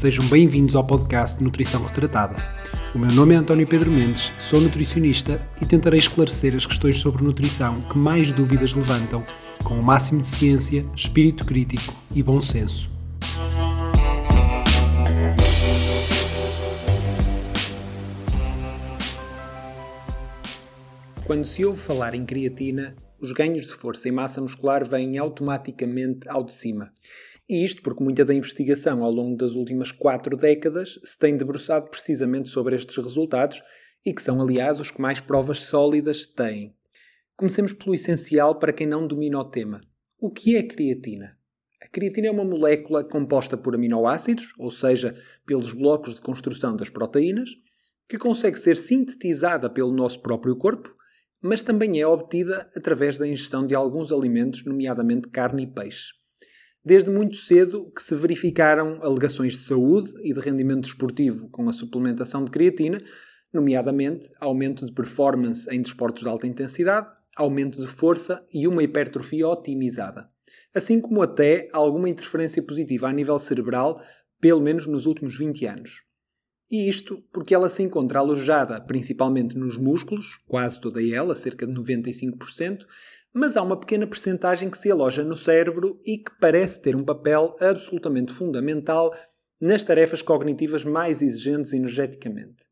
Sejam bem-vindos ao podcast Nutrição Retratada. O meu nome é António Pedro Mendes, sou nutricionista e tentarei esclarecer as questões sobre nutrição que mais dúvidas levantam, com o máximo de ciência, espírito crítico e bom senso. Quando se ouve falar em creatina, os ganhos de força e massa muscular vêm automaticamente ao de cima. Isto porque muita da investigação ao longo das últimas quatro décadas se tem debruçado precisamente sobre estes resultados e que são, aliás, os que mais provas sólidas têm. Comecemos pelo essencial para quem não domina o tema. O que é creatina? A creatina é uma molécula composta por aminoácidos, ou seja, pelos blocos de construção das proteínas, que consegue ser sintetizada pelo nosso próprio corpo, mas também é obtida através da ingestão de alguns alimentos, nomeadamente carne e peixe desde muito cedo que se verificaram alegações de saúde e de rendimento desportivo com a suplementação de creatina, nomeadamente aumento de performance em desportos de alta intensidade, aumento de força e uma hipertrofia otimizada. Assim como até alguma interferência positiva a nível cerebral, pelo menos nos últimos 20 anos. E isto porque ela se encontra alojada principalmente nos músculos, quase toda ela, cerca de 95%, mas há uma pequena percentagem que se aloja no cérebro e que parece ter um papel absolutamente fundamental nas tarefas cognitivas mais exigentes energeticamente.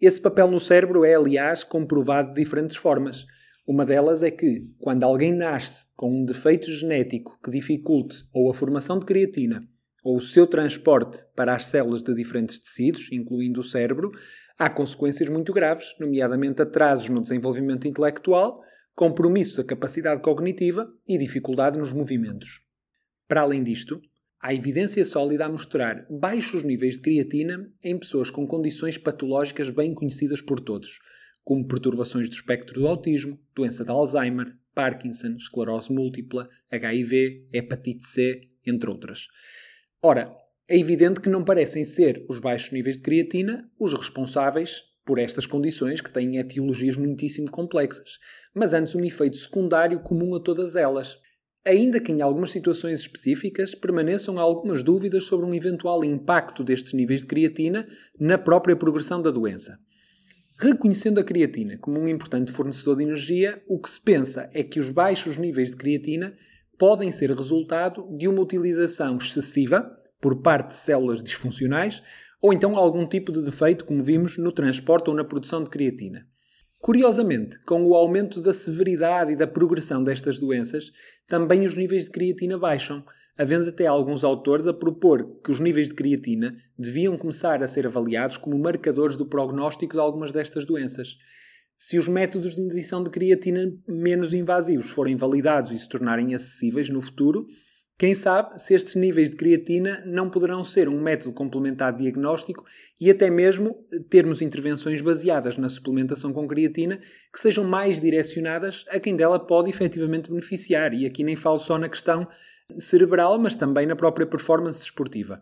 Esse papel no cérebro é, aliás, comprovado de diferentes formas. Uma delas é que, quando alguém nasce com um defeito genético que dificulte ou a formação de creatina ou o seu transporte para as células de diferentes tecidos, incluindo o cérebro, há consequências muito graves, nomeadamente atrasos no desenvolvimento intelectual compromisso da capacidade cognitiva e dificuldade nos movimentos. Para além disto, há evidência sólida a mostrar baixos níveis de creatina em pessoas com condições patológicas bem conhecidas por todos, como perturbações do espectro do autismo, doença de Alzheimer, Parkinson, esclerose múltipla, HIV, hepatite C, entre outras. Ora, é evidente que não parecem ser os baixos níveis de creatina os responsáveis por estas condições que têm etiologias muitíssimo complexas, mas antes um efeito secundário comum a todas elas. Ainda que em algumas situações específicas permaneçam algumas dúvidas sobre um eventual impacto destes níveis de creatina na própria progressão da doença. Reconhecendo a creatina como um importante fornecedor de energia, o que se pensa é que os baixos níveis de creatina podem ser resultado de uma utilização excessiva por parte de células disfuncionais ou então algum tipo de defeito, como vimos no transporte ou na produção de creatina. Curiosamente, com o aumento da severidade e da progressão destas doenças, também os níveis de creatina baixam, havendo até alguns autores a propor que os níveis de creatina deviam começar a ser avaliados como marcadores do prognóstico de algumas destas doenças. Se os métodos de medição de creatina menos invasivos forem validados e se tornarem acessíveis no futuro, quem sabe se estes níveis de creatina não poderão ser um método complementar diagnóstico e até mesmo termos intervenções baseadas na suplementação com creatina que sejam mais direcionadas a quem dela pode efetivamente beneficiar. E aqui nem falo só na questão cerebral, mas também na própria performance desportiva.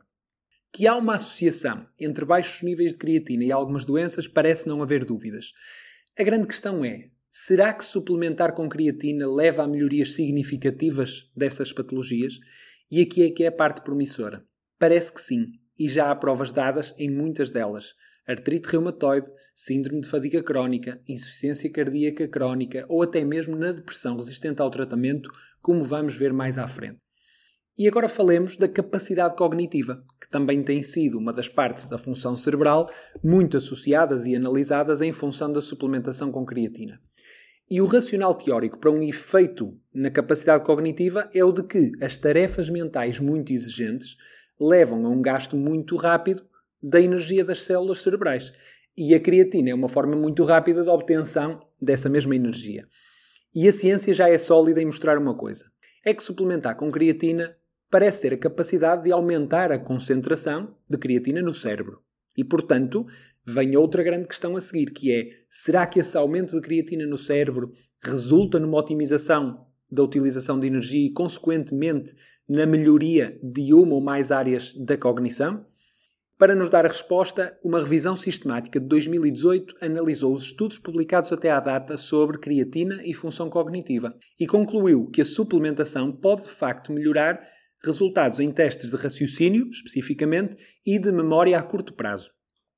Que há uma associação entre baixos níveis de creatina e algumas doenças parece não haver dúvidas. A grande questão é: Será que suplementar com creatina leva a melhorias significativas dessas patologias? E aqui é que é a parte promissora. Parece que sim, e já há provas dadas em muitas delas. Artrite reumatoide, síndrome de fadiga crónica, insuficiência cardíaca crónica ou até mesmo na depressão resistente ao tratamento, como vamos ver mais à frente. E agora falemos da capacidade cognitiva, que também tem sido uma das partes da função cerebral muito associadas e analisadas em função da suplementação com creatina. E o racional teórico para um efeito na capacidade cognitiva é o de que as tarefas mentais muito exigentes levam a um gasto muito rápido da energia das células cerebrais. E a creatina é uma forma muito rápida de obtenção dessa mesma energia. E a ciência já é sólida em mostrar uma coisa: é que suplementar com creatina parece ter a capacidade de aumentar a concentração de creatina no cérebro. E, portanto, vem outra grande questão a seguir, que é: será que esse aumento de creatina no cérebro resulta numa otimização da utilização de energia e, consequentemente, na melhoria de uma ou mais áreas da cognição? Para nos dar a resposta, uma revisão sistemática de 2018 analisou os estudos publicados até à data sobre creatina e função cognitiva e concluiu que a suplementação pode de facto melhorar resultados em testes de raciocínio, especificamente, e de memória a curto prazo.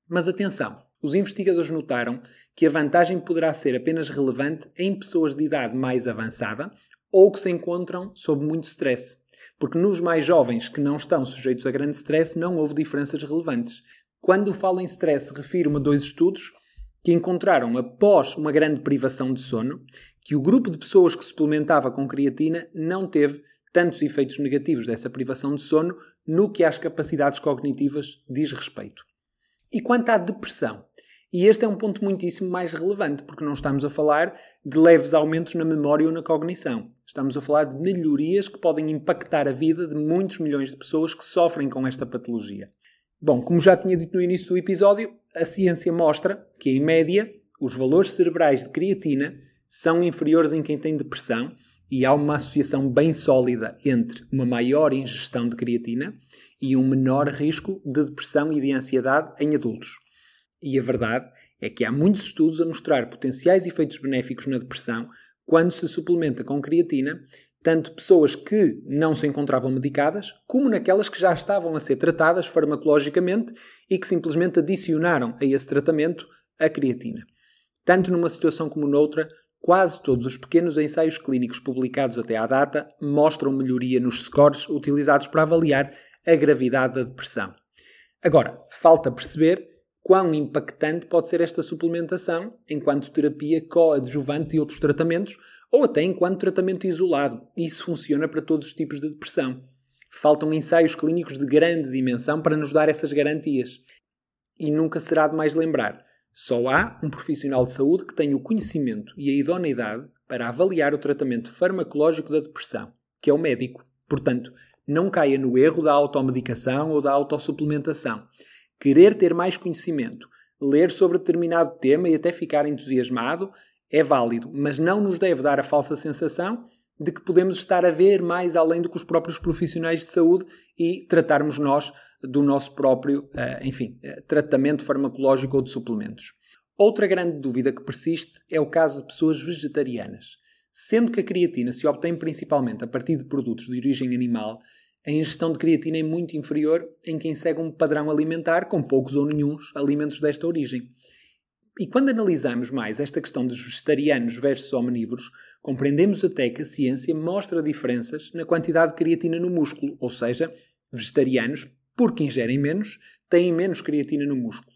Mas atenção, os investigadores notaram que a vantagem poderá ser apenas relevante em pessoas de idade mais avançada ou que se encontram sob muito stress. Porque nos mais jovens que não estão sujeitos a grande stress não houve diferenças relevantes. Quando falo em stress, refiro-me a dois estudos que encontraram, após uma grande privação de sono, que o grupo de pessoas que suplementava com creatina não teve tantos efeitos negativos dessa privação de sono no que às capacidades cognitivas diz respeito. E quanto à depressão? E este é um ponto muitíssimo mais relevante, porque não estamos a falar de leves aumentos na memória ou na cognição. Estamos a falar de melhorias que podem impactar a vida de muitos milhões de pessoas que sofrem com esta patologia. Bom, como já tinha dito no início do episódio, a ciência mostra que, em média, os valores cerebrais de creatina são inferiores em quem tem depressão e há uma associação bem sólida entre uma maior ingestão de creatina e um menor risco de depressão e de ansiedade em adultos. E a verdade é que há muitos estudos a mostrar potenciais efeitos benéficos na depressão quando se suplementa com creatina, tanto pessoas que não se encontravam medicadas, como naquelas que já estavam a ser tratadas farmacologicamente e que simplesmente adicionaram a esse tratamento a creatina. Tanto numa situação como noutra, quase todos os pequenos ensaios clínicos publicados até à data mostram melhoria nos scores utilizados para avaliar a gravidade da depressão. Agora, falta perceber quão impactante pode ser esta suplementação enquanto terapia coadjuvante e outros tratamentos, ou até enquanto tratamento isolado. Isso funciona para todos os tipos de depressão. Faltam ensaios clínicos de grande dimensão para nos dar essas garantias. E nunca será demais lembrar: só há um profissional de saúde que tem o conhecimento e a idoneidade para avaliar o tratamento farmacológico da depressão, que é o médico. Portanto, não caia no erro da automedicação ou da autossuplementação querer ter mais conhecimento, ler sobre determinado tema e até ficar entusiasmado é válido, mas não nos deve dar a falsa sensação de que podemos estar a ver mais além do que os próprios profissionais de saúde e tratarmos nós do nosso próprio, eh, enfim, eh, tratamento farmacológico ou de suplementos. Outra grande dúvida que persiste é o caso de pessoas vegetarianas. Sendo que a creatina se obtém principalmente a partir de produtos de origem animal, a ingestão de creatina é muito inferior em quem segue um padrão alimentar com poucos ou nenhums alimentos desta origem. E quando analisamos mais esta questão dos vegetarianos versus omnívoros, compreendemos até que a ciência mostra diferenças na quantidade de creatina no músculo, ou seja, vegetarianos, porque ingerem menos, têm menos creatina no músculo.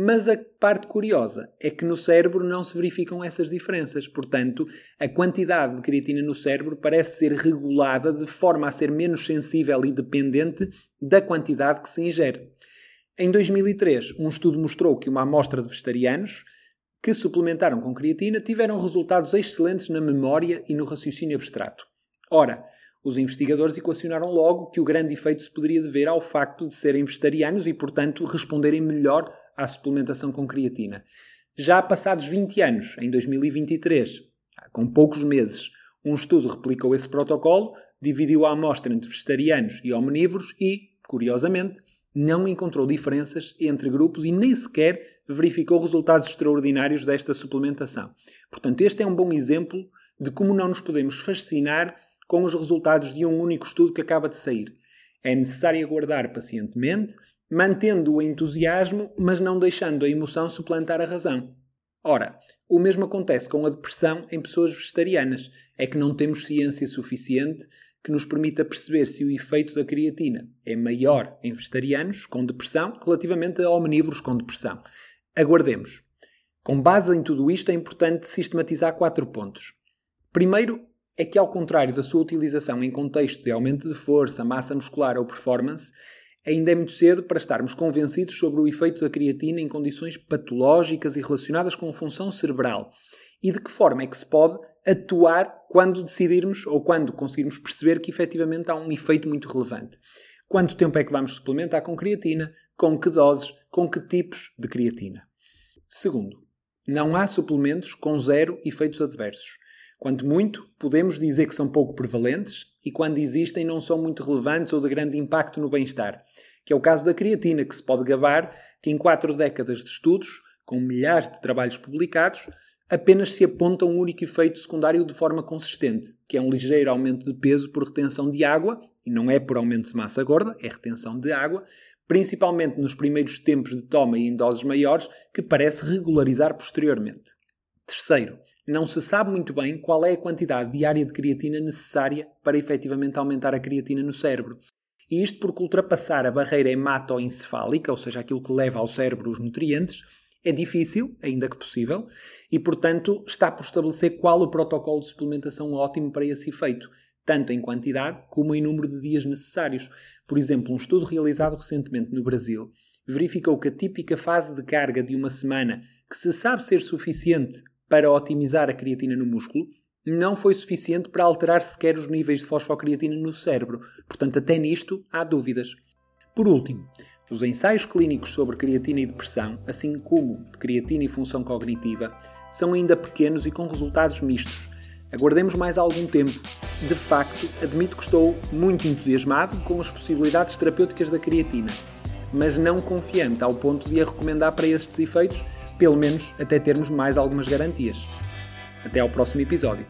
Mas a parte curiosa é que no cérebro não se verificam essas diferenças. Portanto, a quantidade de creatina no cérebro parece ser regulada de forma a ser menos sensível e dependente da quantidade que se ingere. Em 2003, um estudo mostrou que uma amostra de vegetarianos que suplementaram com creatina tiveram resultados excelentes na memória e no raciocínio abstrato. Ora, os investigadores equacionaram logo que o grande efeito se poderia dever ao facto de serem vegetarianos e, portanto, responderem melhor à suplementação com creatina. Já passados 20 anos, em 2023, com poucos meses, um estudo replicou esse protocolo, dividiu a amostra entre vegetarianos e omnívoros e, curiosamente, não encontrou diferenças entre grupos e nem sequer verificou resultados extraordinários desta suplementação. Portanto, este é um bom exemplo de como não nos podemos fascinar com os resultados de um único estudo que acaba de sair. É necessário aguardar pacientemente mantendo o entusiasmo, mas não deixando a emoção suplantar a razão. Ora, o mesmo acontece com a depressão em pessoas vegetarianas. É que não temos ciência suficiente que nos permita perceber se o efeito da creatina é maior em vegetarianos com depressão relativamente a omnívoros com depressão. Aguardemos. Com base em tudo isto, é importante sistematizar quatro pontos. Primeiro, é que, ao contrário da sua utilização em contexto de aumento de força, massa muscular ou performance, ainda é muito cedo para estarmos convencidos sobre o efeito da creatina em condições patológicas e relacionadas com função cerebral e de que forma é que se pode atuar quando decidirmos ou quando conseguirmos perceber que efetivamente há um efeito muito relevante. Quanto tempo é que vamos suplementar com creatina? Com que doses? Com que tipos de creatina? Segundo, não há suplementos com zero efeitos adversos. Quanto muito, podemos dizer que são pouco prevalentes e, quando existem, não são muito relevantes ou de grande impacto no bem-estar, que é o caso da creatina, que se pode gabar que em quatro décadas de estudos, com milhares de trabalhos publicados, apenas se aponta um único efeito secundário de forma consistente, que é um ligeiro aumento de peso por retenção de água e não é por aumento de massa gorda, é retenção de água, principalmente nos primeiros tempos de toma e em doses maiores, que parece regularizar posteriormente. Terceiro, não se sabe muito bem qual é a quantidade diária de creatina necessária para efetivamente aumentar a creatina no cérebro. E isto porque ultrapassar a barreira hematoencefálica, ou seja, aquilo que leva ao cérebro os nutrientes, é difícil, ainda que possível, e portanto está por estabelecer qual o protocolo de suplementação ótimo para esse efeito, tanto em quantidade como em número de dias necessários. Por exemplo, um estudo realizado recentemente no Brasil verificou que a típica fase de carga de uma semana, que se sabe ser suficiente para otimizar a creatina no músculo, não foi suficiente para alterar sequer os níveis de fosfocreatina no cérebro. Portanto, até nisto há dúvidas. Por último, os ensaios clínicos sobre creatina e depressão, assim como de creatina e função cognitiva, são ainda pequenos e com resultados mistos. Aguardemos mais algum tempo. De facto, admito que estou muito entusiasmado com as possibilidades terapêuticas da creatina, mas não confiante ao ponto de a recomendar para estes efeitos pelo menos até termos mais algumas garantias. Até ao próximo episódio.